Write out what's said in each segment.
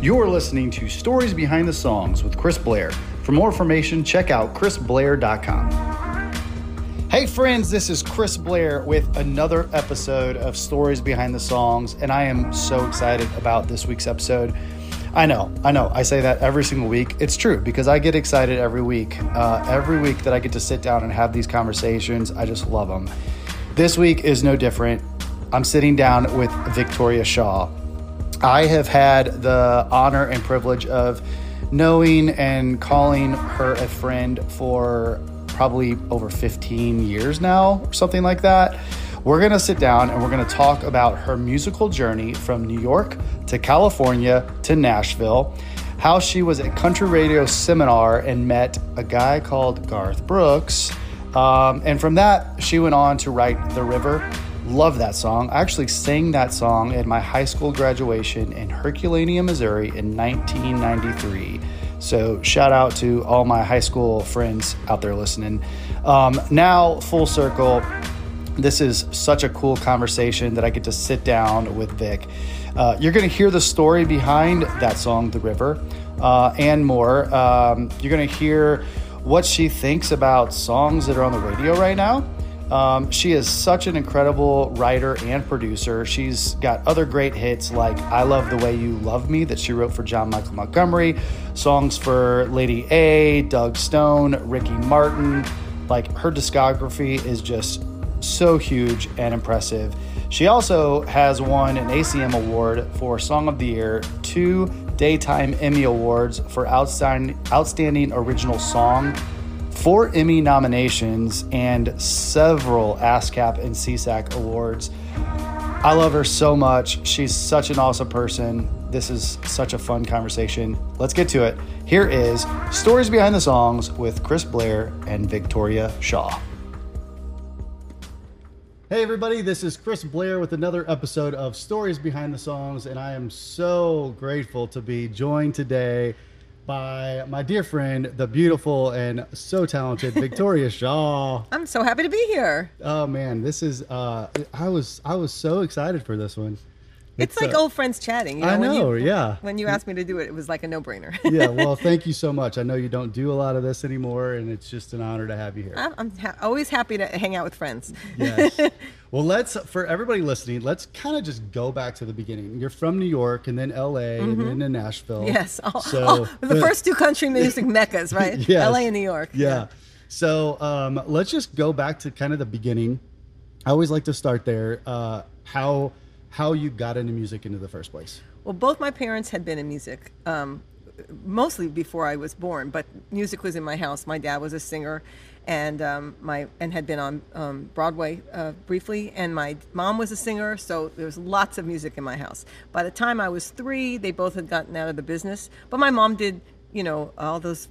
You're listening to Stories Behind the Songs with Chris Blair. For more information, check out chrisblair.com. Hey, friends, this is Chris Blair with another episode of Stories Behind the Songs, and I am so excited about this week's episode. I know, I know, I say that every single week. It's true because I get excited every week. Uh, every week that I get to sit down and have these conversations, I just love them. This week is no different. I'm sitting down with Victoria Shaw. I have had the honor and privilege of knowing and calling her a friend for probably over 15 years now, or something like that. We're gonna sit down and we're gonna talk about her musical journey from New York to California to Nashville, how she was at country radio seminar and met a guy called Garth Brooks. Um, and from that, she went on to write The River. Love that song. I actually sang that song at my high school graduation in Herculaneum, Missouri in 1993. So, shout out to all my high school friends out there listening. Um, now, full circle, this is such a cool conversation that I get to sit down with Vic. Uh, you're going to hear the story behind that song, The River, uh, and more. Um, you're going to hear what she thinks about songs that are on the radio right now. Um, she is such an incredible writer and producer. She's got other great hits like I Love the Way You Love Me that she wrote for John Michael Montgomery, songs for Lady A, Doug Stone, Ricky Martin. Like her discography is just so huge and impressive. She also has won an ACM award for Song of the Year, two Daytime Emmy Awards for Outstanding, outstanding Original Song four Emmy nominations, and several ASCAP and SESAC awards. I love her so much. She's such an awesome person. This is such a fun conversation. Let's get to it. Here is Stories Behind the Songs with Chris Blair and Victoria Shaw. Hey, everybody, this is Chris Blair with another episode of Stories Behind the Songs, and I am so grateful to be joined today by my dear friend, the beautiful and so talented Victoria Shaw. I'm so happy to be here. Oh man, this is uh I was I was so excited for this one. It's, it's like uh, old friends chatting. You know, I know, when you, yeah. When you asked me to do it, it was like a no-brainer. yeah, well, thank you so much. I know you don't do a lot of this anymore, and it's just an honor to have you here. I'm ha- always happy to hang out with friends. yes. Well, let's for everybody listening, let's kind of just go back to the beginning. You're from New York, and then L.A., mm-hmm. and then Nashville. Yes. Oh, so oh, the first two country music meccas, right? yes. L.A. and New York. Yeah. yeah. So um, let's just go back to kind of the beginning. I always like to start there. Uh, how how you got into music into the first place. Well, both my parents had been in music. Um, mostly before I was born, but music was in my house. My dad was a singer, and um, my and had been on um, Broadway uh, briefly, and my mom was a singer, so there was lots of music in my house. By the time I was three, they both had gotten out of the business, but my mom did, you know, all those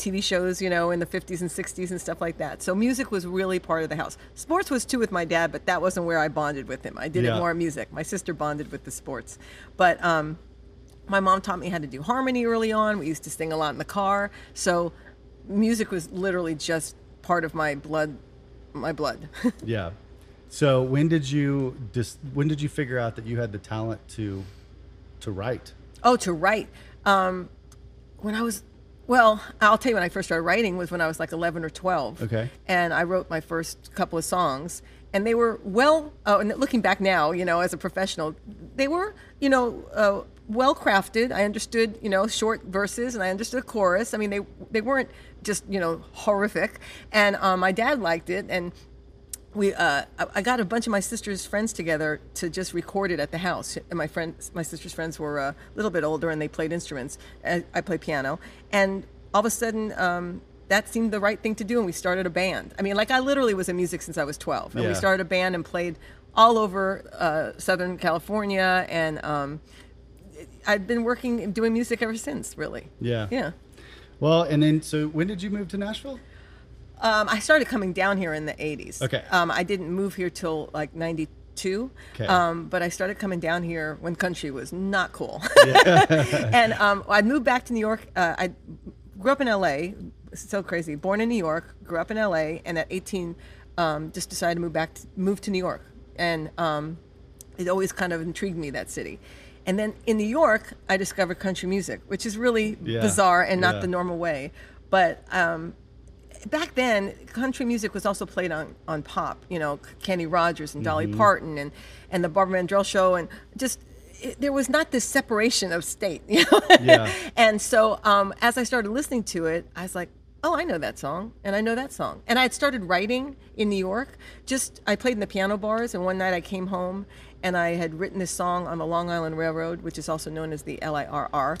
TV shows, you know, in the 50s and 60s and stuff like that. So music was really part of the house. Sports was too with my dad, but that wasn't where I bonded with him. I did yeah. it more music. My sister bonded with the sports, but um, my mom taught me how to do harmony early on. We used to sing a lot in the car, so music was literally just part of my blood my blood yeah so when did you dis- when did you figure out that you had the talent to to write oh to write um, when i was well i'll tell you when i first started writing was when i was like 11 or 12 okay. And i wrote my first couple of songs and they were well oh, and looking back now you know as a professional they were you know uh, well crafted i understood you know short verses and i understood chorus. I mean they they weren't just you know horrific. And um, my dad liked it, and we uh, I got a bunch of my sister's friends together to just record it at the house. And my friends, my sister's friends were a little bit older, and they played instruments. I, I play piano, and all of a sudden. Um, that seemed the right thing to do, and we started a band. I mean, like I literally was in music since I was 12, and yeah. we started a band and played all over uh, Southern California, and um, I've been working doing music ever since. Really. Yeah. Yeah. Well, and then so when did you move to Nashville? Um, I started coming down here in the 80s. Okay. Um, I didn't move here till like 92. Okay. Um, but I started coming down here when country was not cool. Yeah. and um, I moved back to New York. Uh, I grew up in LA. So crazy. Born in New York, grew up in LA, and at 18, um, just decided to move back, to, move to New York. And um, it always kind of intrigued me that city. And then in New York, I discovered country music, which is really Yeah, bizarre and not yeah. the normal way. But um, back then, country music was also played on, on pop. You know, Kenny Rogers and Mm-hmm. Dolly Parton and and the Barbara Mandrell show, and just it, there was not this separation of state. You know? Yeah. and so um, as I started listening to it, I was like. Oh, I know that song, and I know that song. And I had started writing in New York. Just I played in the piano bars, and one night I came home, and I had written this song on the Long Island Railroad, which is also known as the LIRR.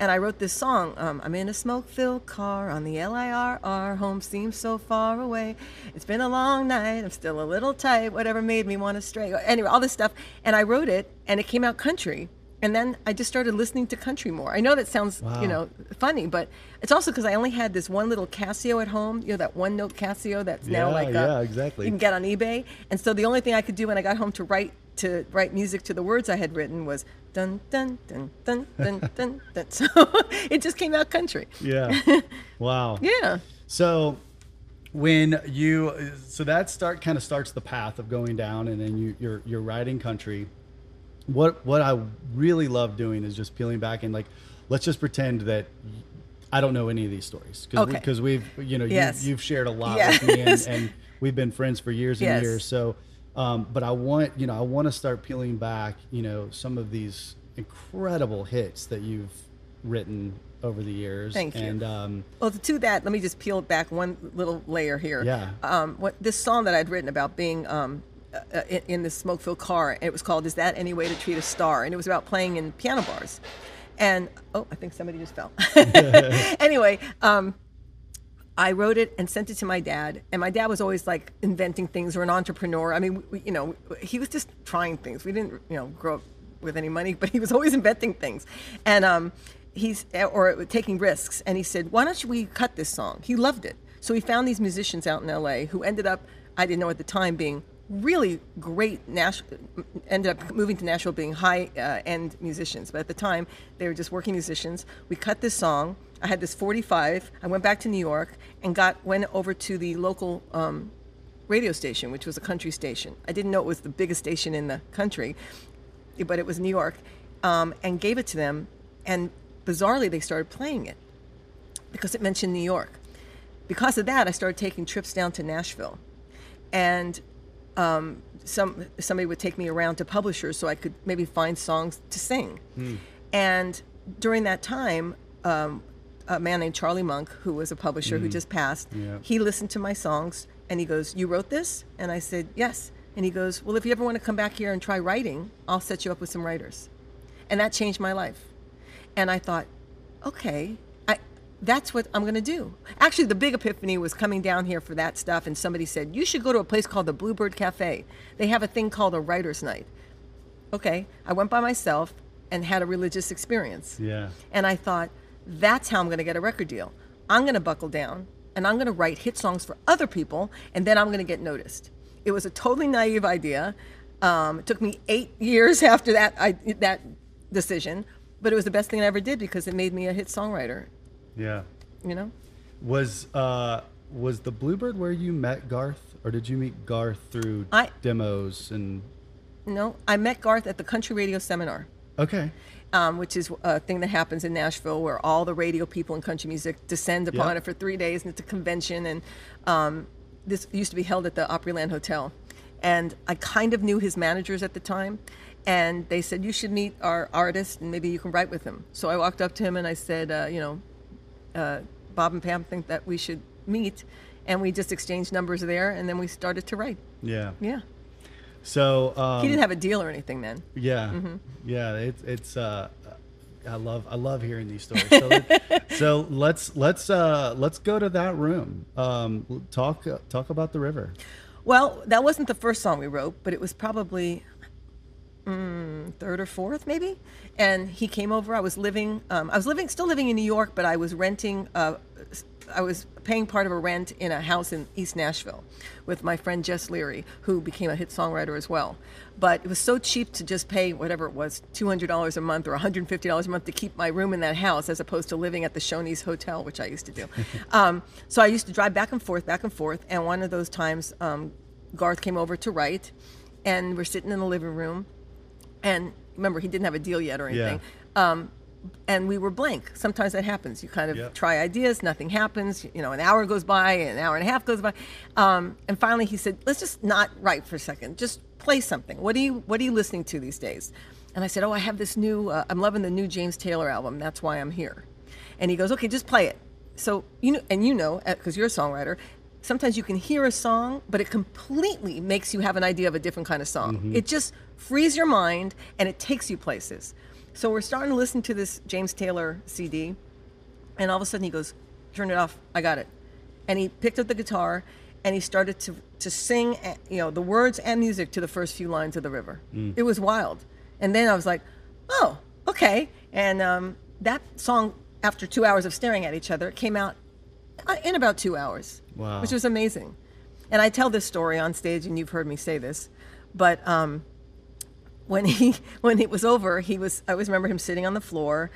And I wrote this song. Um, I'm in a smoke-filled car on the LIRR. Home seems so far away. It's been a long night. I'm still a little tight. Whatever made me want to stray. Anyway, all this stuff. And I wrote it, and it came out country. And then I just started listening to country more. I know that sounds, Wow. you know, funny, but it's also because I only had this one little Casio at home. You know, that one-note Casio that's now Yeah, like a, yeah, exactly. You can get on eBay. And so the only thing I could do when I got home to write to write music to the words I had written was dun dun dun dun dun dun dun. So it just came out country. Yeah. Wow. Yeah. So when you so that start kind of starts the path of going down and then you you're you're riding country. What what I really love doing is just peeling back and like let's just pretend that I don't know any of these stories because Okay. because we, have you know Yes. you, you've shared a lot Yes. with me and, and we've been friends for years and Yes. years. So um, but I want you know I want to start peeling back you know some of these incredible hits that you've written over the years. Thank you. And um, Well, to that, let me just peel back one little layer here. Yeah. Um, what this song that I'd written about being um, uh, in, in this smoke-filled car, it was called "Is That Any Way to Treat a Star?" and it was about playing in piano bars. And oh, I think somebody just fell. anyway, um, I wrote it and sent it to my dad, and my dad was always like inventing things or an entrepreneur. I mean, we, you know, he was just trying things. We didn't, you know, grow up with any money, but he was always inventing things, and um, he's or taking risks. And he said, "Why don't we cut this song?" He loved it, so he found these musicians out in L.A. who ended up, I didn't know at the time, being really great Nash ended up moving to Nashville being high uh, end musicians but at the time they were just working musicians we cut this song I had this 45 I went back to New York and got went over to the local um, radio station which was a country station. I didn't know it was the biggest station in the country but it was New York um, and gave it to them and bizarrely they started playing it because it mentioned New York. Because of that I started taking trips down to Nashville and um, some somebody would take me around to publishers so I could maybe find songs to sing. And during that time, um, a man named Charlie Monk, who was a publisher who mm. just passed, Yeah. he listened to my songs and he goes, "You wrote this?" And I said, "Yes." And he goes, "Well, if you ever want to come back here and try writing, I'll set you up with some writers." And that changed my life. And I thought, okay, I, that's what I'm going to do. Actually, the big epiphany was coming down here for that stuff, and somebody said, You should go to a place called the Bluebird Cafe. They have a thing called a writer's night. Okay, I went by myself and had a religious experience. yeah. And I thought, that's how I'm going to get a record deal. I'm going to buckle down and I'm going to write hit songs for other people, and then I'm going to get noticed. It was a totally naive idea. Um, it took me eight years after that I, that decision, but it was the best thing I ever did because it made me a hit songwriter. Yeah. You know? Was uh was the Bluebird where you met Garth, or did you meet Garth through I- demos and? No, I met Garth at the country radio seminar. Okay. Um, which is a thing that happens in Nashville, where all the radio people in country music descend upon Yeah. it for three days, and it's a convention. And um, this used to be held at the Opryland Hotel, and I kind of knew his managers at the time, and they said you should meet our artist, and maybe you can write with him. So I walked up to him and I said, uh, you know, uh, Bob and Pam think that we should meet, and we just exchanged numbers there, and then we started to write. Yeah. Yeah, So um, he didn't have a deal or anything then. Yeah, Mm-hmm. yeah. It's it's. Uh, I love I love hearing these stories. So, let, so let's let's uh, let's go to that room. Um, talk talk about the river. Well, that wasn't the first song we wrote, but it was probably mm, third or fourth, maybe. And he came over. I was living. Um, I was living, still living in New York, but I was renting. Uh, I was paying part of a rent in a house in East Nashville with my friend Jess Leary, who became a hit songwriter as well. But it was so cheap to just pay whatever it was, two hundred dollars a month or one hundred and fifty dollars a month to keep my room in that house, as opposed to living at the Shoney's Hotel, which I used to do. um, so I used to drive back and forth, back and forth. And one of those times, um, Garth came over to write, and we're sitting in the living room, and remember he didn't have a deal yet or anything. Um, and we were blank. Sometimes that happens. You kind of Yep. try ideas, nothing happens. You know, an hour goes by, an hour and a half goes by, um, and finally he said, "Let's just not write for a second. Just play something. What are you What are you listening to these days?" And I said, "Oh, I have this new. Uh, I'm loving the new James Taylor album. That's why I'm here." And he goes, "Okay, just play it." So you know, and you know, because you're a songwriter. Sometimes you can hear a song, but it completely makes you have an idea of a different kind of song. It just frees your mind and it takes you places. So we're starting to listen to this James Taylor CD, and all of a sudden he goes, "Turn it off. I got it." And he picked up the guitar, and he started to to sing, eh, you know, the words and music to the first few lines of the River. It was wild. And then I was like, "Oh, okay." And um, that song, after two hours of staring at each other, came out uh, in about two hours, Wow. which was amazing. And I tell this story on stage, and you've heard me say this, but um, when he when it was over, he was I always remember him sitting on the floor,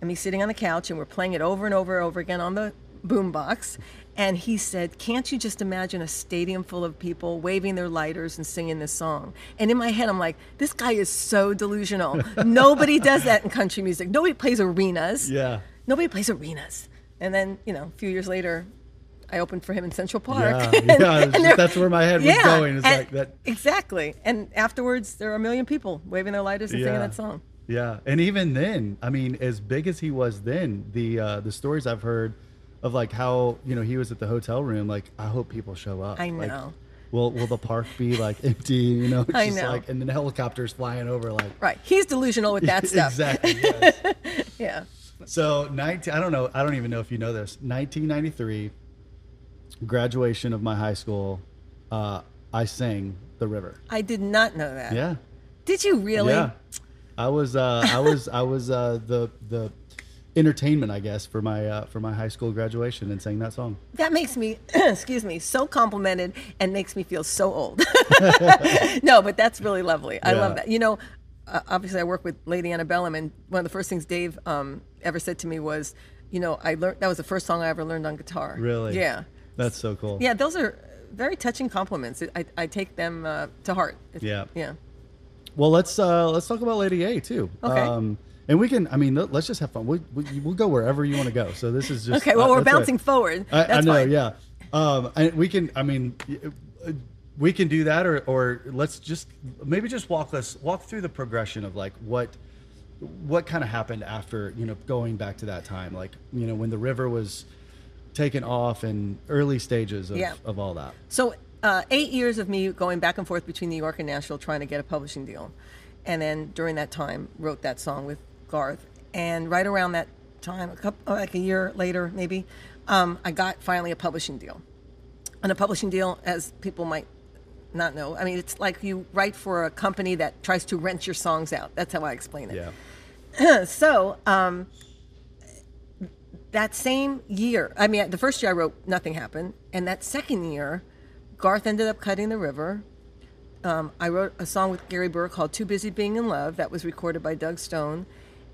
and me sitting on the couch, and we're playing it over and over and over again on the boombox. And he said, "Can't you just imagine a stadium full of people waving their lighters and singing this song?" And in my head, I'm like, "This guy is so delusional. Nobody does that in country music. Nobody plays arenas. Yeah. Nobody plays arenas." And then, you know, a few years later, I opened for him in Central Park. Yeah, yeah, it's just- that's where my head was going. It's like that- Exactly. And afterwards, there are a million people waving their lighters and singing that song. Yeah, and even then, I mean, as big as he was then, the uh, the stories I've heard of like how you know he was at the hotel room. Like, I hope people show up. I Like, know. will will the park be like empty? You know, I know. like and then helicopters flying over. Like, Right. He's delusional with that stuff. exactly. Yeah. So 19, I don't know. I don't even know if you know this. 1993, graduation of my high school. Uh, I sang "The River." I did not know that. Yeah. Did you really? Yeah, I was uh, I was I was uh, the the entertainment I guess for my uh, for my high school graduation and sang that song. That makes me, excuse me, so complimented and makes me feel so old. no, but that's really lovely. I Yeah. love that. You know, uh, obviously I work with Lady Antebellum, and one of the first things Dave um, ever said to me was, you know, I learned that was the first song I ever learned on guitar. Really? Yeah. That's so cool. Yeah, those are very touching compliments. I, I take them uh, to heart. Yeah. Yeah. Well, let's uh, let's talk about Lady A too. Okay. Um, and we can. I mean, let- let's just have fun. We, we we'll go wherever you want to go. So this is just Okay, well, uh, we're bouncing forward. I, I know, fine. yeah. Um, I, we can. I mean, uh, we can do that, or or let's just maybe just walk us walk through the progression of like what what kind of happened after you know going back to that time, like you know when the river was taken off in early stages of, Yeah. of all that. So uh, eight years of me going back and forth between New York and Nashville trying to get a publishing deal, and then during that time wrote that song with Garth. And right around that time, a couple, like a year later maybe, um, I got finally a publishing deal. And a publishing deal, as people might not know, I mean it's like you write for a company that tries to rent your songs out. That's how I explain it. Yeah. so um, that same year, I mean, the first year I wrote, nothing happened, and that second year, Garth ended up cutting the river. Um, I wrote a song with Gary Burr called "Too Busy Being in Love" that was recorded by Doug Stone,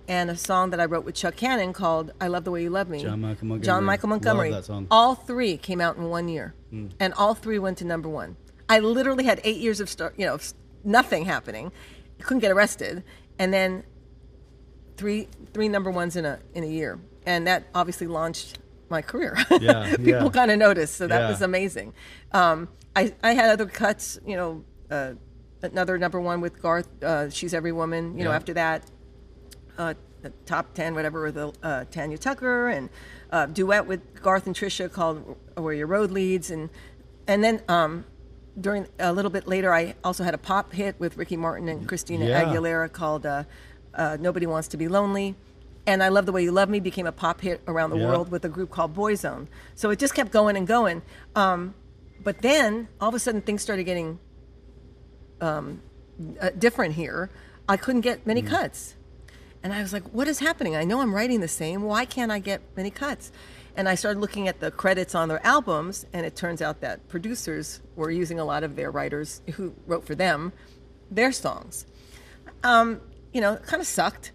and a song that I wrote with Chuck Cannon called "I Love the Way You Love Me." John Michael Montgomery. John Michael Love that song. All three came out in one year, and all three went to number one. I literally had eight years of star, you know, nothing happening. Couldn't get arrested, and then three three number ones in a in a year, and that obviously launched my career. Yeah, people yeah. kind of noticed, so that Yeah. was amazing. Um, I I had other cuts, you know, uh, another number one with Garth. Uh, She's every woman. You know, after that, uh, the top 10, whatever, with uh, Tanya Tucker, and uh, duet with Garth and Trisha called Where Your Road Leads. And, and then um, during a little bit later, I also had a pop hit with Ricky Martin and Christina. Aguilera called uh, uh, Nobody Wants to Be Lonely. And I Love the Way You Love Me became a pop hit around the Yeah. world with a group called Boyzone. So it just kept going and going. Um, but then all of a sudden things started getting um, uh, different here. I couldn't get many cuts. And I was like, what is happening? I know I'm writing the same. Why can't I get many cuts? And I started looking at the credits on their albums, and it turns out that producers were using a lot of their writers who wrote for them their songs. Um, you know, it kind of sucked.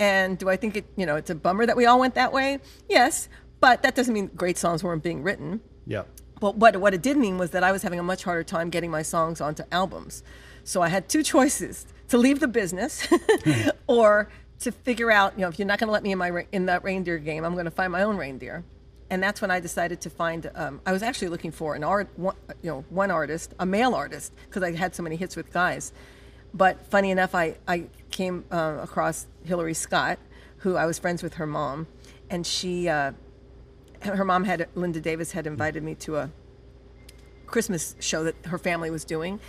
And do I think it, you know, it's a bummer that we all went that way? Yes. But that doesn't mean great songs weren't being written. Yeah. But what, what it did mean was that I was having a much harder time getting my songs onto albums. So I had two choices to leave the business or to figure out, you know, if you're not going to let me in my in that reindeer game, I'm going to find my own reindeer. And that's when I decided to find. Um, I was actually looking for an art, one, you know, one artist, a male artist, because I had so many hits with guys. But funny enough, I I came uh, across Hillary Scott, who I was friends with her mom, and she, uh, her mom had Linda Davis had invited me to a Christmas show that her family was doing,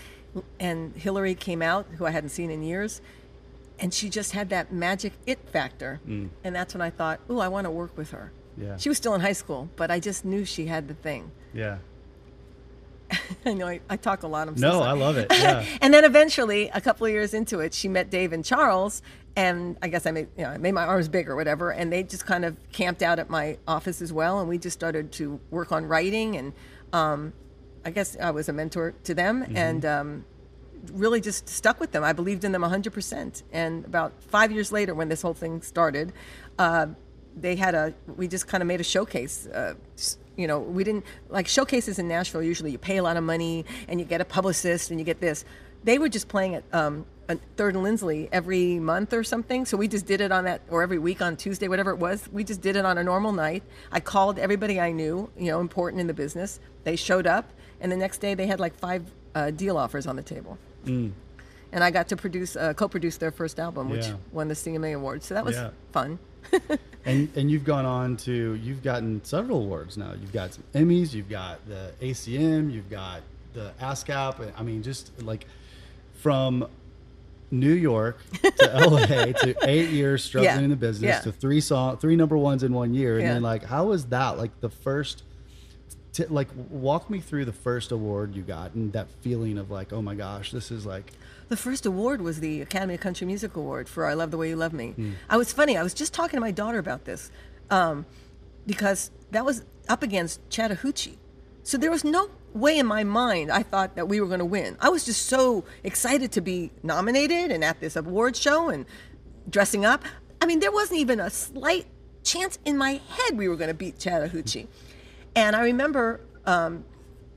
and Hillary came out, who I hadn't seen in years, and she just had that magic it factor, and that's when I thought, oh, I want to work with her. Yeah. She was still in high school, but I just knew she had the thing. Yeah. I know I, I talk a lot. I'm so No, sorry. I love it. Yeah. and then eventually, a couple of years into it, she met Dave and Charles, and I guess I made you know I made my arms big or whatever, and they just kind of camped out at my office as well, and we just started to work on writing, and um, I guess I was a mentor to them, and um, really just stuck with them. I believed in them 100%. And about five years later, when this whole thing started, uh, they had a, we just kind of made a showcase. Uh, you know, we didn't, like showcases in Nashville, usually you pay a lot of money and you get a publicist and you get this. They were just playing at um, Third and Lindsley every month or something. So we just did it on that, or every week on Tuesday, whatever it was. We just did it on a normal night. I called everybody I knew, you know, important in the business. They showed up, and the next day they had like five uh, deal offers on the table and I got to produce, uh, co-produce their first album, which Yeah. won the CMA award. So that was Yeah. fun. And and you've gone on to you've gotten several awards now. You've got some Emmys, you've got the ACM, you've got the ASCAP. I mean, just like from New York to LA to eight years struggling Yeah. in the business Yeah. to three song three number ones in one year, and Yeah. then like how was that like the first? T- like walk me through the first award you got and that feeling of like oh my gosh this is like The first award was the Academy of Country Music Award for "I Love the Way You Love Me." Hmm. I was funny. I was just talking to my daughter about this um, because that was up against Chattahoochee. So there was no way in my mind I thought that we were going to win. I was just so excited to be nominated and at this award show and dressing up. I mean, there wasn't even a slight chance in my head we were going to beat Chattahoochee. And I remember um,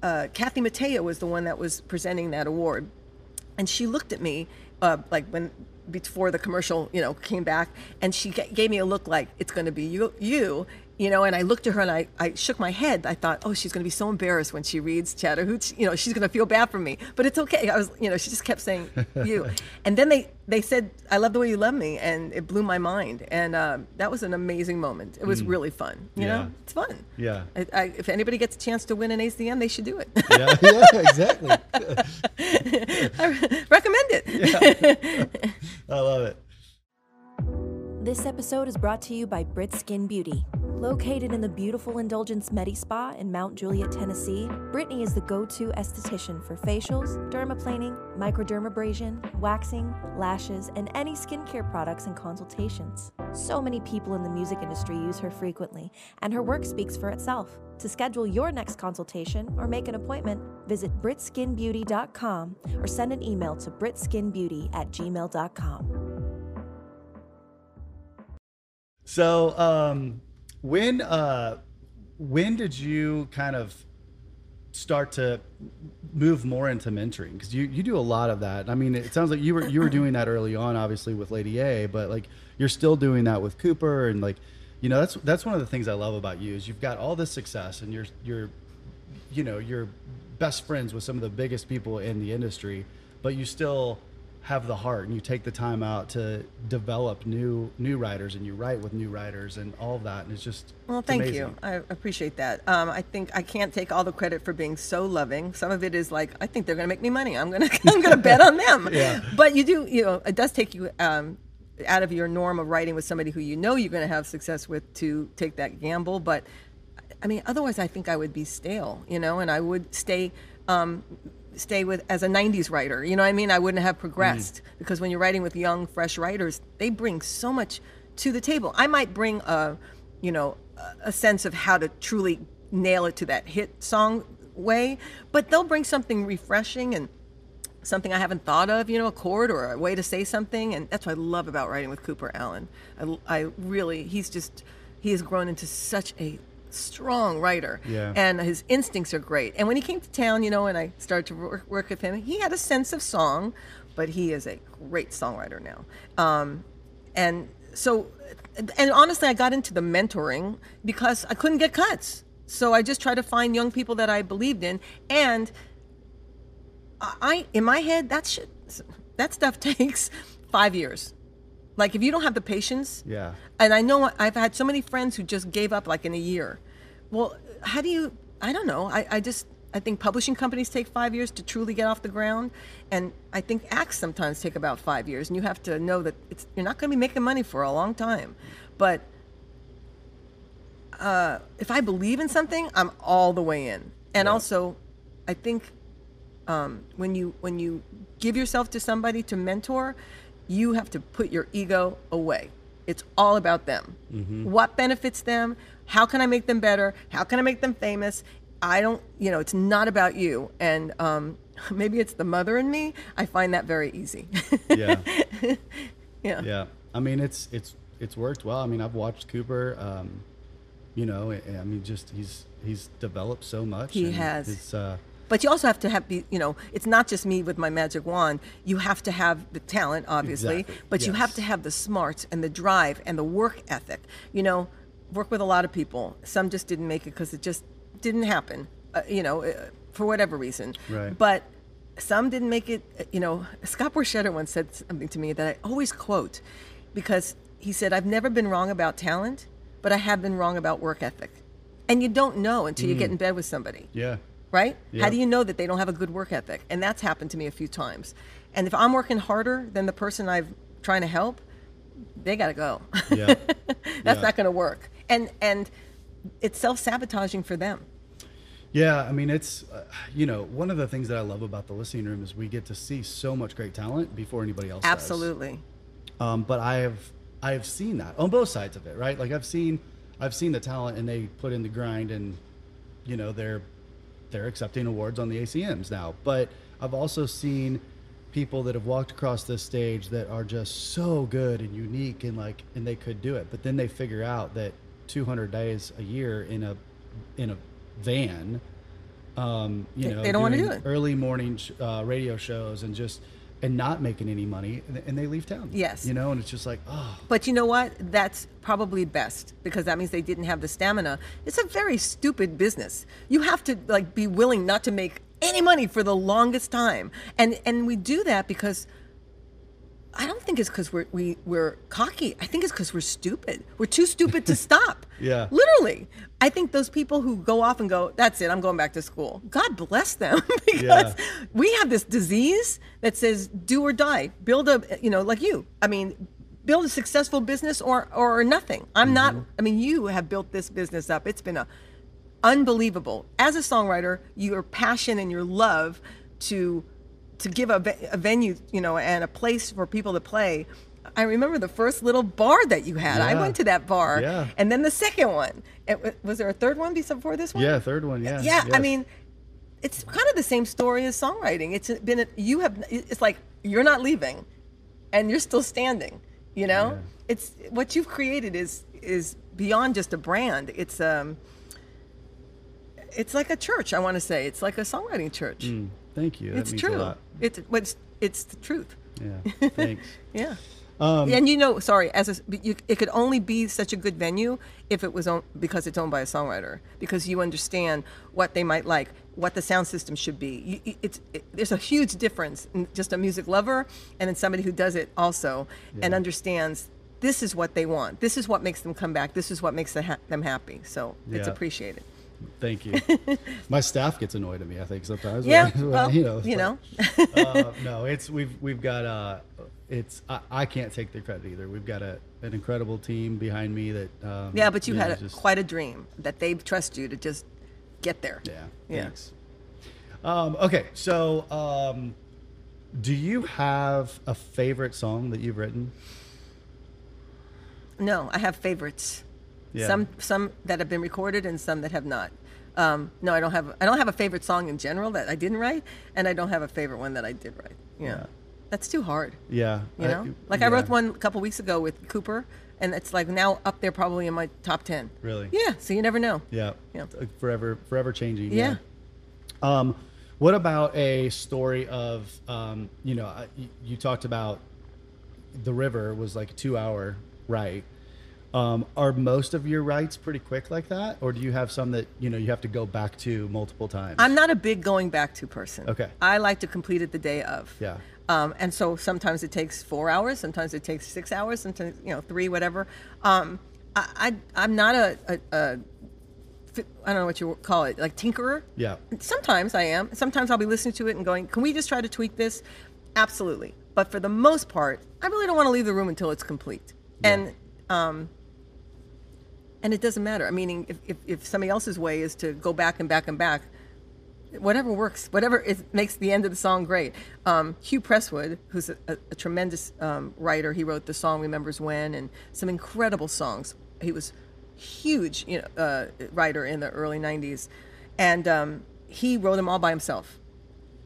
uh, Kathy Mattea was the one that was presenting that award and she looked at me uh, like when before the commercial you know came back and she ga- gave me a look like it's going to be you you you know and i looked at her and I, I shook my head. I thought oh she's going to be so embarrassed when she reads chattahoochee. You know she's going to feel bad for me but it's okay. I was you know she just kept saying you. And then they they said i love the way you love me and it blew my mind. And um, that was an amazing moment. It was really fun you Yeah. know it's fun. Yeah. I, I, if anybody gets a chance to win an acm they should do it. Yeah. Yeah exactly. I recommend it. I love it This episode is brought to you by Brit Skin Beauty. Located in the beautiful Indulgence Medi Spa in Mount Juliet, Tennessee, Brittany is the go to esthetician for facials, dermaplaning, microdermabrasion, waxing, lashes, and any skincare products and consultations. So many people in the music industry use her frequently, and her work speaks for itself. To schedule your next consultation or make an appointment, visit britskinbeauty.com or send an email to britskinbeauty at gmail.com. So, um, when uh, when did you kind of start to move more into mentoring? Because you, you do a lot of that. I mean, it sounds like you were you were doing that early on, obviously with Lady A, but like you're still doing that with Cooper, and like you know that's that's one of the things I love about you is you've got all this success, and you're you're you know you're best friends with some of the biggest people in the industry, but you still have the heart and you take the time out to develop new new writers and you write with new writers and all of that and it's just Well, thank amazing. you. I appreciate that. Um, I think I can't take all the credit for being so loving. Some of it is like I think they're going to make me money. I'm going to I'm going to bet on them. Yeah. But you do, you know, it does take you um, out of your norm of writing with somebody who you know you're going to have success with to take that gamble. But I mean, otherwise, I think I would be stale, you know, and I would stay. Um, stay with as a 90s writer you know what i mean i wouldn't have progressed mm. because when you're writing with young fresh writers they bring so much to the table i might bring a you know a- a sense of how to truly nail it to that hit song way but they'll bring something refreshing and something I haven't thought of, you know, a chord or a way to say something. And that's what I love about writing with Cooper Allen. I, I really, he's just, he has grown into such a strong writer. Yeah. And his instincts are great. And when he came to town, you know, and I started to work, work with him, he had a sense of song, but he is a great songwriter now. Um, and so, and honestly, I got into the mentoring because I couldn't get cuts. So I just tried to find young people that I believed in, and I, in my head, that shit, that stuff takes five years. Like if you don't have the patience, Yeah. and I know I've had so many friends who just gave up like in a year. Well, how do you? I don't know. I, I just I think publishing companies take five years to truly get off the ground, and I think acts sometimes take about five years. And you have to know that it's you're not going to be making money for a long time, but uh, if I believe in something, I'm all the way in. And Yeah. also, I think um, when you when you give yourself to somebody to mentor, you have to put your ego away. It's all about them. What benefits them? How can I make them better? How can I make them famous? I don't, you know, it's not about you. And um, maybe it's the mother in me. I find that very easy. Yeah. yeah. Yeah, I mean it's it's it's worked well. I mean I've watched Cooper. Um, you know, I I mean just he's he's developed so much. He has. It's uh, But you also have to have, be, you know, it's not just me with my magic wand. You have to have the talent, obviously, Exactly, but you have to have the smarts and the drive and the work ethic. You know, work with a lot of people. Some just didn't make it because it just didn't happen, uh, you know, uh, for whatever reason. Right. But some didn't make it, uh, you know. Scott Borchetta once said something to me that I always quote because he said, I've never been wrong about talent, but I have been wrong about work ethic. And you don't know until you get in bed with somebody yeah, right? Yeah. How do you know that they don't have a good work ethic? And that's happened to me a few times. And if I'm working harder than the person I'm trying to help, they got to go. yeah, that's Yeah. not going to work. And and it's self-sabotaging for them. yeah. I mean it's uh, you know one of the things that I love about the listening room is we get to see so much great talent before anybody else. does. Absolutely. Um, but I have I have seen that on both sides of it, right? Like I've seen I've seen the talent and they put in the grind and you know they're they're accepting awards on the ACMs now. But I've also seen people that have walked across this stage that are just so good and unique and like and they could do it, but then they figure out that 200 days a year in a in a van um, you know, they don't wanna doing do it. early morning uh, radio shows and just and not making any money, and, and they leave town. Yes. you know, and it's just like, oh, But you know what? That's probably best because that means they didn't have the stamina. It's a very stupid business. You have to like be willing not to make any money for the longest time. And and we do that because I don't think it's because we're we, we're cocky. I think it's because we're stupid. We're too stupid to stop. Yeah. Literally. I think those people who go off and go, that's it, I'm going back to school. God bless them because Yeah. we have this disease that says do or die. Build a, you know, like you. I mean, build a successful business or or nothing. I'm not. Mm-hmm. I mean, you have built this business up. It's been a unbelievable. As a songwriter, your passion and your love to to give a, ve- a venue, you know, and a place for people to play. I remember the first little bar that you had. I went to that bar, Yeah. and then the second one. It, was there a third one before this one? yeah, third one, yeah, yeah. I mean, it's kind of the same story as songwriting. It's been you have. It's like you're not leaving, and you're still standing. You know, Yeah. it's what you've created is is beyond just a brand. It's um. It's like a church. I want to say it's like a songwriting church. Mm, thank you. That it's means true. A lot. It's what's it's the truth. Yeah, thanks. Yeah. Um, and you know, sorry, as a, you, it could only be such a good venue if it was owned because it's owned by a songwriter, because you understand what they might like, what the sound system should be. You, it's it, there's a huge difference in just a music lover and then somebody who does it also and understands this is what they want, this is what makes them come back, this is what makes them, ha- them happy. So it's appreciated. Thank you. My staff gets annoyed at me. I think sometimes. Yeah, when- well, you know. you know. uh, no, it's we've we've got uh, it's I, I can't take the credit either. We've got a an incredible team behind me that. Um, Yeah, but you know, had a, just- quite a dream that they trust you to just get there. Yeah. Yeah. Thanks. Um, okay, so um, do you have a favorite song that you've written? No, I have favorites. Yeah. Some some that have been recorded and some that have not. Um, no, I don't have. I don't have a favorite song in general that I didn't write, and I don't have a favorite one that I did write. Yeah, Yeah. that's too hard. Yeah. You know, like I wrote one a couple weeks ago with Cooper, and it's like now up there probably in my top ten. Really? Yeah. So you never know. Yeah. Yeah. Forever, forever changing. Yeah. Um, What about a story of, um, you know, you, you talked about the river was like a two hour write. Um, are most of your writes pretty quick like that, or do you have some that you know you have to go back to multiple times? I'm not a big going back to person. Okay. I like to complete it the day of. Yeah. Um, and so sometimes it takes four hours, sometimes it takes six hours, sometimes you know three, whatever. Um, I, I I'm not a, a, a I don't know what you call it, like tinkerer. Yeah. Sometimes I am. Sometimes I'll be listening to it and going, "Can we just try to tweak this?" Absolutely. But for the most part, I really don't want to leave the room until it's complete. Yeah. And um, and it doesn't matter. I mean, if, if, if somebody else's way is to go back and back and back, whatever works, whatever is, makes the end of the song great. Um, Hugh Prestwood, who's a, a, a tremendous um, writer, he wrote the song "Remembers When" and some incredible songs. He was huge, you know, uh, writer in the early '90s, and um, he wrote them all by himself.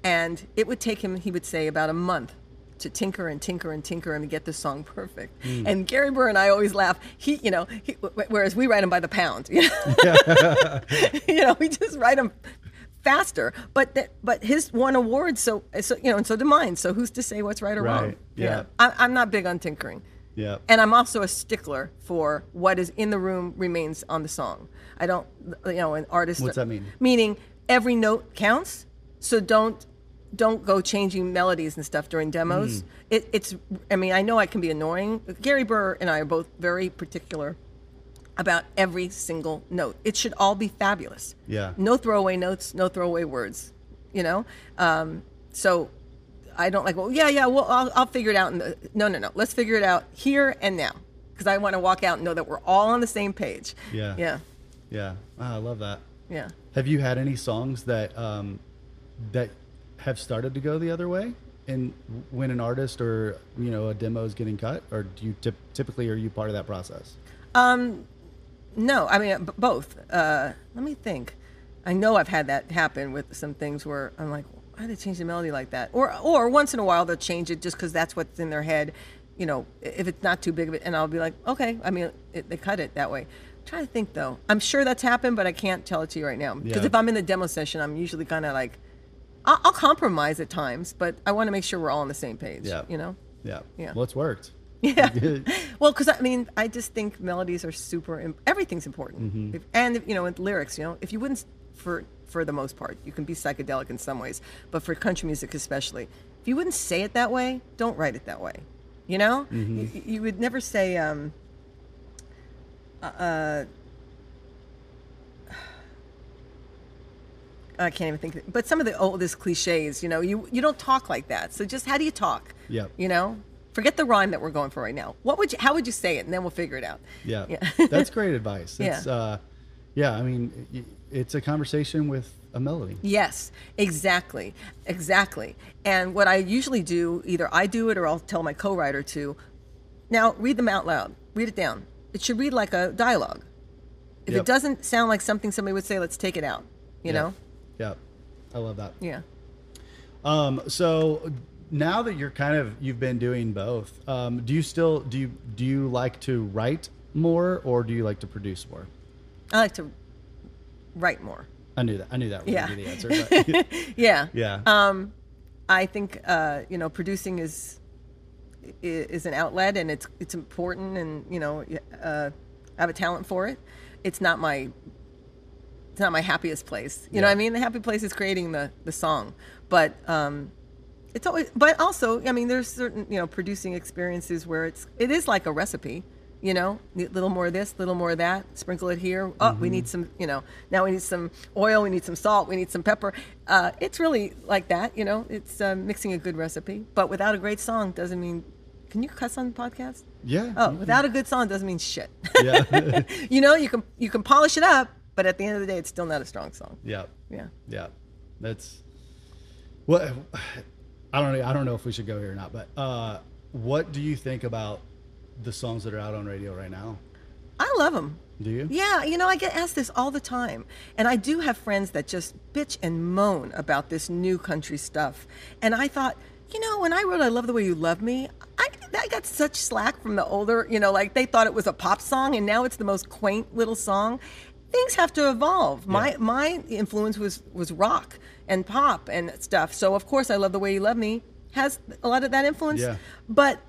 And it would take him, he would say, about a month to tinker and tinker and tinker and get the song perfect. Hmm. And Gary Burr and I always laugh. He, you know, he, whereas we write them by the pound. You know, you know we just write them faster. But that, but his won awards, so so you know, and so did mine. So who's to say what's right or wrong? Right, yeah. I, I'm not big on tinkering. Yeah. And I'm also a stickler for what is in the room remains on the song. I don't, you know, an artist. What's that mean? Meaning every note counts. So don't don't go changing melodies and stuff during demos. Hmm. It, it's. I mean, I know I can be annoying. Gary Burr and I are both very particular about every single note. It should all be fabulous. Yeah. No throwaway notes. No throwaway words. You know. Um, so I don't like. Well, yeah, yeah. Well, I'll, I'll figure it out. In the, no, no, no. Let's figure it out here and now because I want to walk out and know that we're all on the same page. Yeah. Yeah. Yeah. Ah, I love that. Yeah. Have you had any songs that um, that have started to go the other way, and when an artist or you know a demo is getting cut, or do you typ- typically are you part of that process? No, I mean b- both. Uh, let me think. I know I've had that happen with some things where I'm like, why did they change the melody like that? Or or once in a while they'll change it just because that's what's in their head. You know, if it's not too big of it, and I'll be like, okay. I mean, it, they cut it that way. I'm trying to think though. I'm sure that's happened, but I can't tell it to you right now because Yeah. if I'm in the demo session, I'm usually kind of like, I'll, I'll compromise at times, but I want to make sure we're all on the same page. Yeah. You know. Yeah. Yeah. Well, it's worked. Yeah. well, because I mean, I just think melodies are super. Im- everything's important, if, and you know, with lyrics, you know, if you wouldn't, for for the most part, you can be psychedelic in some ways, but for country music especially, if you wouldn't say it that way, don't write it that way. You know, you, you would never say. Um, uh, I can't even think. But some of the oldest cliches, you know, you you don't talk like that. So just how do you talk? Yeah. You know, forget the rhyme that we're going for right now. What would you? How would you say it? And then we'll figure it out. Yeah. Yeah. That's great advice. Yeah. Uh, yeah. I mean, it's a conversation with a melody. Yes, exactly, exactly. And what I usually do, either I do it or I'll tell my co-writer to. Now read them out loud. Read it down. It should read like a dialogue. If Yep. it doesn't sound like something somebody would say, let's take it out. You know? Yeah. I love that. Yeah. Um, so now that you're kind of you've been doing both, um, do you still do you do you like to write more or do you like to produce more? I like to write more. I knew that. I knew that was Yeah. be the answer. But Yeah. yeah. Um, I think uh, you know producing is is an outlet and it's it's important and you know uh, I have a talent for it. It's not my it's not my happiest place. You know what I mean? The happy place is creating the the song, but um, it's always but also I mean there's certain you know producing experiences where it's it is like a recipe. You know, a little more of this, little more of that. Sprinkle it here. Oh, we need some. You know, now we need some oil. We need some salt. We need some pepper. Uh, it's really like that. You know, it's uh, mixing a good recipe. But without a great song doesn't mean. Can you cuss on the podcast? yeah. Oh, without a good song doesn't mean shit. Yeah. you know, you can you can polish it up, but at the end of the day, it's still not a strong song. yeah. Yeah. Yeah. That's what I don't know. I don't know if we should go here or not, but uh, what do you think about the songs that are out on radio right now? I love them. Do you? Yeah, you know, I get asked this all the time. And I do have friends that just bitch and moan about this new country stuff. And I thought, you know, when I wrote I Love the Way You Love Me, I, I got such slack from the older, you know, like they thought it was a pop song and now it's the most quaint little song. Things have to evolve. My my influence was was rock and pop and stuff. So of course I love the way you love me has a lot of that influence. Yeah. But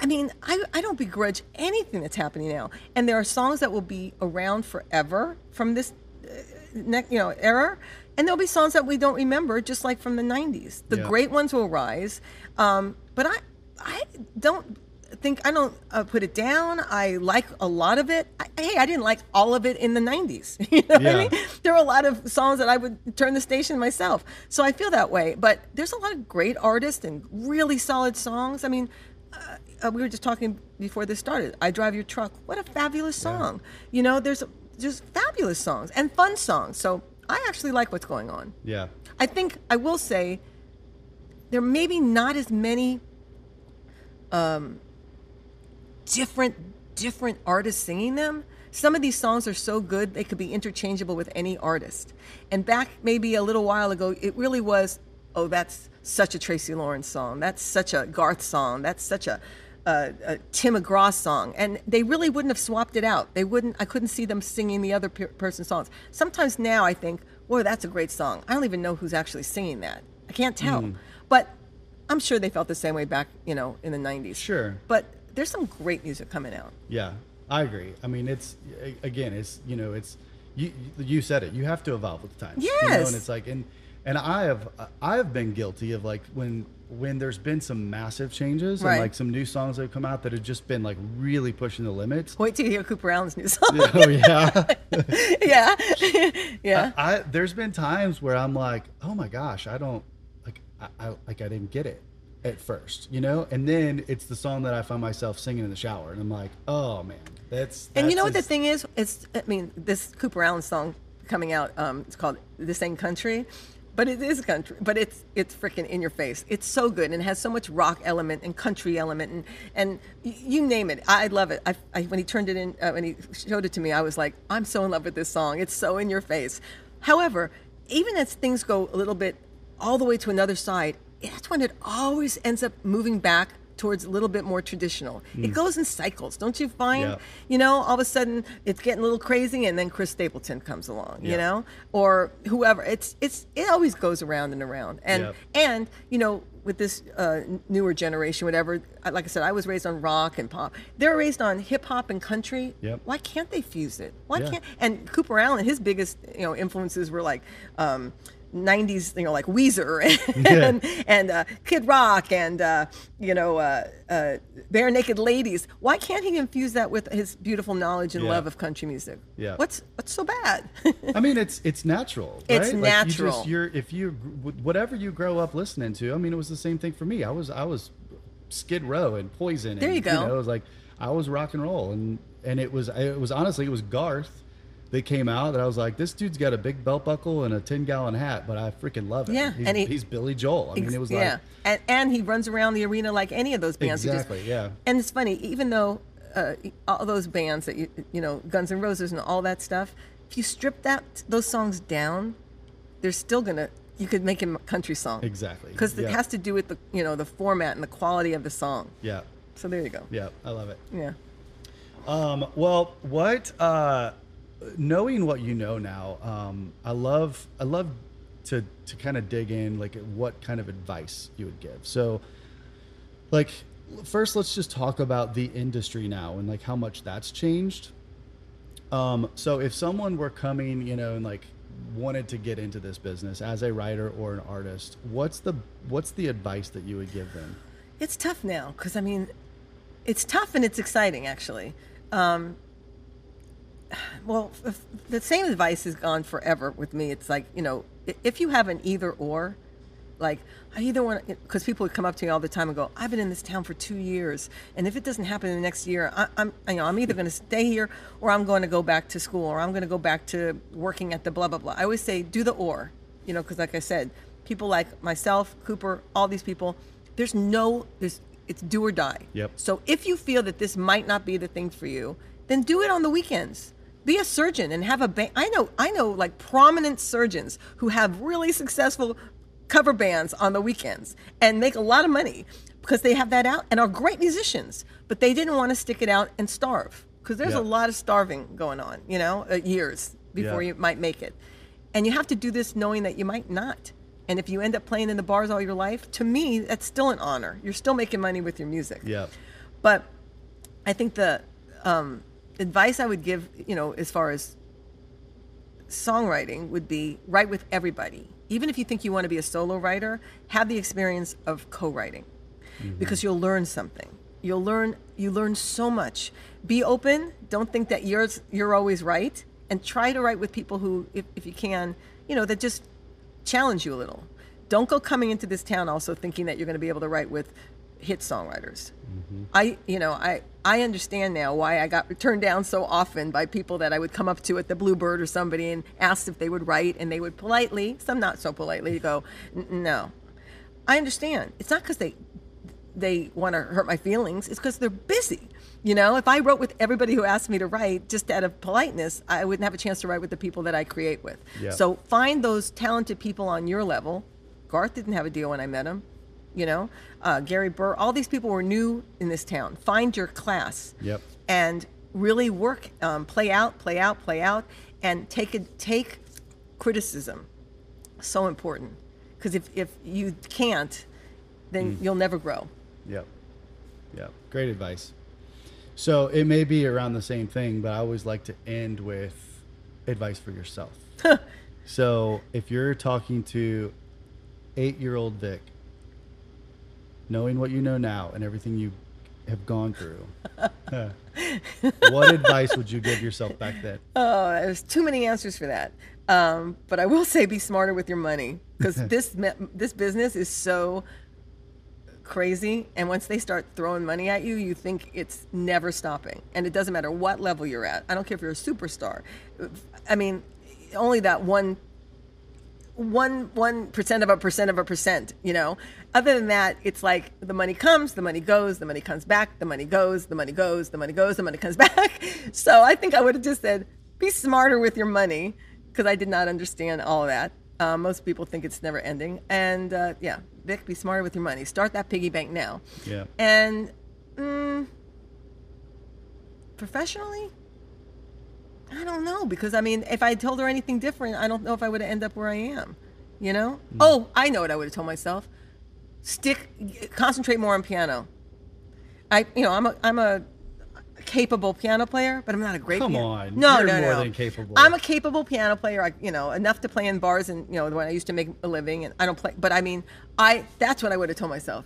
I mean, I, I don't begrudge anything that's happening now. And there are songs that will be around forever from this uh, ne- you know era and there'll be songs that we don't remember just like from the 90s the Yeah. great ones will rise um, but i i don't think i don't uh, put it down i like a lot of it I, hey i didn't like all of it in the 90s you know what Yeah. i mean there were a lot of songs that i would turn the station myself so i feel that way but there's a lot of great artists and really solid songs i mean uh, we were just talking before this started. I drive your truck. What a fabulous song! You know, there's just fabulous songs and fun songs. So I actually like what's going on. Yeah. I think I will say there may be not as many um, different different artists singing them. Some of these songs are so good they could be interchangeable with any artist. And back maybe a little while ago, it really was, oh, that's such a Tracy Lawrence song. That's such a Garth song. That's such a, a, a Tim McGraw song. And they really wouldn't have swapped it out. They wouldn't. I couldn't see them singing the other per- person's songs. Sometimes now I think, whoa, that's a great song. I don't even know who's actually singing that. I can't tell. Hmm. But I'm sure they felt the same way back, you know, in the 90s. Sure. But there's some great music coming out. Yeah, I agree. I mean, it's again, it's you know, it's you. You said it. You have to evolve with the times. You know, Yes. and it's like, and and I have I have been guilty of like when when there's been some massive changes Right. and like some new songs that have come out that have just been like really pushing the limits. Wait till you hear Cooper Alan's new song. oh yeah. yeah. yeah. I, there's been times where I'm like, oh my gosh, I don't like, I, I like I didn't get it at first, you know, and then it's the song that I find myself singing in the shower, and I'm like, oh man, that's. and you know what the thing is? It's, I mean, this Cooper Alan song coming out, um, it's called This Ain't Country. But it is country, but it's it's freaking in your face. It's so good and it has so much rock element and country element and and you name it. I love it. I, I when he turned it in, uh, when he showed it to me, I was like, I'm so in love with this song. It's so in your face. However, even as things go a little bit all the way to another side, that's when it always ends up moving back towards a little bit more traditional. It goes in cycles, don't you find? Yeah. You know, all of a sudden it's getting a little crazy, and then Chris Stapleton comes along. You know, or whoever. It's it's it always goes around and around. And Yep. and you know, with this uh, newer generation, whatever. Like I said, I was raised on rock and pop. They're raised on hip hop and country. Yep. Why can't they fuse it? Why Yeah. can't? And Cooper Alan, his biggest you know influences were like. Um, 90s, you know, like Weezer and and uh, Kid Rock and uh, you know uh, uh, Barenaked Ladies. Why can't he infuse that with his beautiful knowledge and Yeah. love of country music? Yeah. What's what's so bad? I mean, it's it's natural. It's right? Like, natural. You just, you're if you whatever you grow up listening to. I mean, it was the same thing for me. I was I was Skid Row and Poison. There and, you go. know, it was like I was rock and roll, and and it was it was honestly it was Garth that came out that I was like, this dude's got a big belt buckle and a ten gallon hat, but I freaking love it. Yeah, he's, and he- he's Billy Joel. I mean, it was yeah, like and and he runs around the arena like any of those bands. who just- exactly yeah. And it's funny, even though uh, all those bands that you you know, Guns N' Roses and all that stuff, if you strip that those songs down, they're still gonna. You could make them a country song Exactly. because it Yeah. has to do with the you know the format and the quality of the song. Yeah, So there you go. yeah, I love it. Yeah. Um, well, what uh, knowing what you know now, um, I love I love to to kind of dig in like what kind of advice you would give. So, like first, let's just talk about the industry now and like how much that's changed. Um, so if someone were coming, you know, and like wanted to get into this business as a writer or an artist, what's the what's the advice that you would give them? It's tough now because I mean, it's tough and it's exciting actually. Um, well, the same advice has gone forever with me. It's like you know, if you have an either or, like I either want because people would come up to me all the time and go, "I've been in this town for two years, and if it doesn't happen in the next year, I, I'm you know I'm either going to stay here or I'm going to go back to school or I'm going to go back to working at the blah blah blah." I always say, do the or, you know, because like I said, people like myself, Cooper, all these people, there's no there's it's do or die. Yep. So if you feel that this might not be the thing for you, then do it on the weekends. Be a surgeon and have a band. I know, I know, like prominent surgeons who have really successful cover bands on the weekends and make a lot of money because they have that out and are great musicians, but they didn't want to stick it out and starve. because there's Yeah. a lot of starving going on, you know, uh, years before Yeah. you might make it. And you have to do this knowing that you might not. And if you end up playing in the bars all your life, to me, that's still an honor. You're still making money with your music. Yeah. But I think the um, advice I would give, you know, as far as songwriting would be write with everybody. Even if you think you want to be a solo writer, have the experience of co-writing mm-hmm. because you'll learn something. You'll learn you learn so much. Be open. Don't think that you're you're always right, and try to write with people who, if, if you can, you know, that just challenge you a little. Don't go coming into this town also thinking that you're going to be able to write with hit songwriters. Mm-hmm. I, you know, I I understand now why I got turned down so often by people that I would come up to at the Bluebird or somebody and asked if they would write, and they would politely, some not so politely, go, no. I understand. It's not because they they want to hurt my feelings. It's because they're busy. You know, if I wrote with everybody who asked me to write just out of politeness, I wouldn't have a chance to write with the people that I create with. Yeah. So find those talented people on your level. Garth didn't have a deal when I met him. You know, uh, Gary Burr. All these people were new in this town. Find your class. Yep. And really work, um, play out, play out, play out, and take a, take criticism. So important, because if if you can't, then you'll never grow. Yep. Yep. Great advice. So it may be around the same thing, but I always like to end with advice for yourself. so if you're talking to eight year old Vic, knowing what you know now and everything you have gone through, what advice would you give yourself back then? Oh, there's too many answers for that. Um, but I will say, be smarter with your money because this this business is so crazy. And once they start throwing money at you, you think it's never stopping. And it doesn't matter what level you're at. I don't care if you're a superstar. I mean, only that one one one percent of a percent of a percent you know? Other than that it's like the money comes the money goes the money comes back the money goes the money goes the money goes the money comes back. So i think i would have just said be smarter with your money because i did not understand all that. Uh, most people think it's never ending. And uh, yeah vic be smarter with your money. Start that piggy bank now. Yeah. and mm, professionally I don't know because I mean, if I told her anything different, I don't know if I would have ended up where I am. You know? Mm. Oh, I know what I would have told myself. Stick, concentrate more on piano. I, you know, I'm a, I'm a capable piano player, but I'm not a great. Come piano- on, no, you're no, more no. than capable. I'm a capable piano player. I, you know, enough to play in bars and you know when I used to make a living, and I don't play. But I mean, I that's what I would have told myself.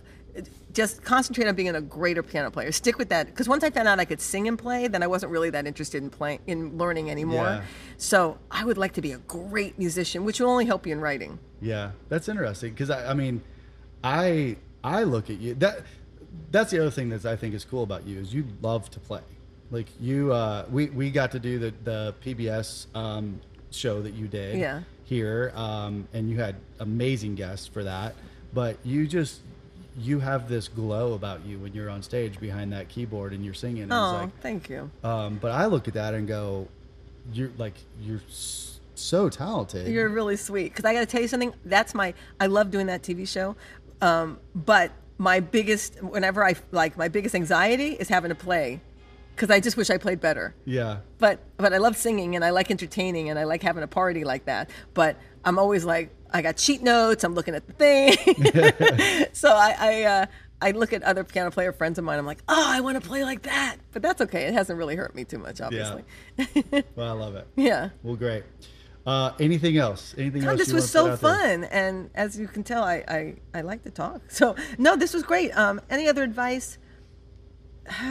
Just concentrate on being a greater piano player. Stick with that because once I found out I could sing and play, then I wasn't really that interested in playing in learning anymore. Yeah. So I would like to be a great musician, which will only help you in writing. Yeah, that's interesting because I, I mean, I I look at you that that's the other thing that I think is cool about you is you love to play. Like you, uh, we we got to do the the PBS um, show that you did Yeah. here, um, and you had amazing guests for that. But you just you have this glow about you when you're on stage behind that keyboard and you're singing. And Oh, like, thank you. um, but I look at that and go, you're like you're so talented. You're really sweet. Because I got to tell you something. That's my. I love doing that TV show, um, but my biggest, whenever I like, my biggest anxiety is having to play, because I just wish I played better. yeah. But but I love singing and I like entertaining and I like having a party like that. But I'm always like, I got cheat notes. I'm looking at the thing. so I I, uh, I look at other piano player friends of mine. I'm like, oh, I want to play like that. But that's okay. It hasn't really hurt me too much, obviously. Well, I love it. yeah. Well, great. Uh, anything else? Anything God, else? this was so out there? fun, and as you can tell, I, I I like to talk. So no, this was great. Um, any other advice?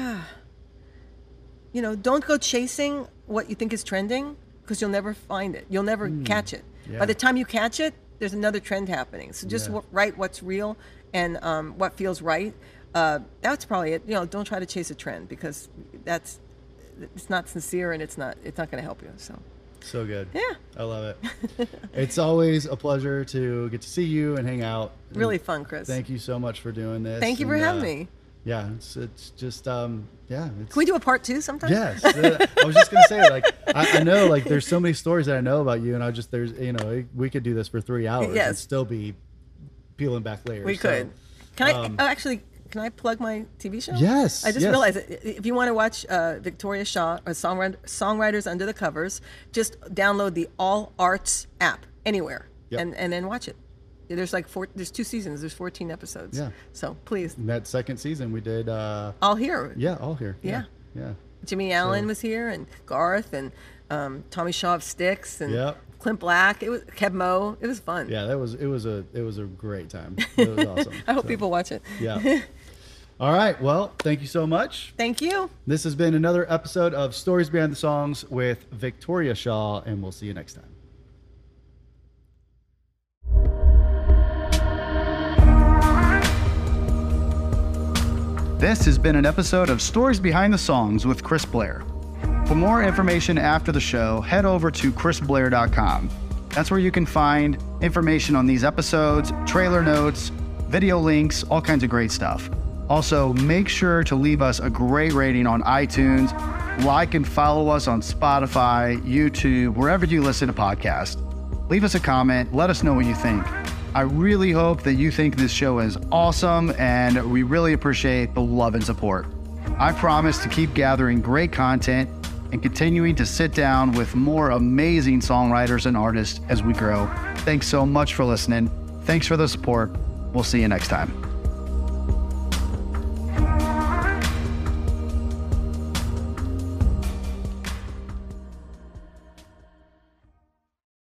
you know, don't go chasing what you think is trending because you'll never find it. You'll never catch it. Yeah. By the time you catch it, there's another trend happening. So just Yeah. w- write what's real and um, what feels right. Uh, that's probably it. You know, don't try to chase a trend because that's it's not sincere and it's not it's not going to help you. So So good. Yeah. I love it. it's always a pleasure to get to see you and hang out. Really fun, Chris. Thank you so much for doing this. Thank you for and, having uh, me. Yeah, it's it's just um yeah. It's, Can we do a part two sometime? Yes, uh, I was just gonna say like I, I know like there's so many stories that I know about you, and I just there's you know we could do this for three hours and still be peeling back layers. We So, could. Can I um, oh, actually? can I plug my TV show? Yes, I just yes. realized if you want to watch uh, Victoria Shaw or Songwriter, Songwriters Under the Covers, just download the All Arts app anywhere Yep. and, and then watch it. There's like four. There's two seasons. There's 14 episodes. Yeah. So please, that second season we did. Uh, all here. yeah, all here. Yeah, yeah. Jimmy Allen was here, and Garth, and um, Tommy Shaw of Styx, and Yep. Clint Black. It was Keb' Mo'. It was fun. Yeah, that was it was a it was a great time. It was awesome. I hope So, people watch it. Yeah. All right. Well, thank you so much. Thank you. This has been another episode of Stories Behind the Songs with Victoria Shaw, and we'll see you next time. This has been an episode of Stories Behind the Songs with Chris Blair. For more information after the show, head over to chrisblair.com. That's where you can find information on these episodes, trailer notes, video links, all kinds of great stuff. Also, make sure to leave us a great rating on iTunes, like and follow us on Spotify, YouTube, wherever you listen to podcasts. Leave us a comment, let us know what you think. I really hope that you think this show is awesome, and we really appreciate the love and support. I promise to keep gathering great content and continuing to sit down with more amazing songwriters and artists as we grow. Thanks so much for listening. Thanks for the support. We'll see you next time.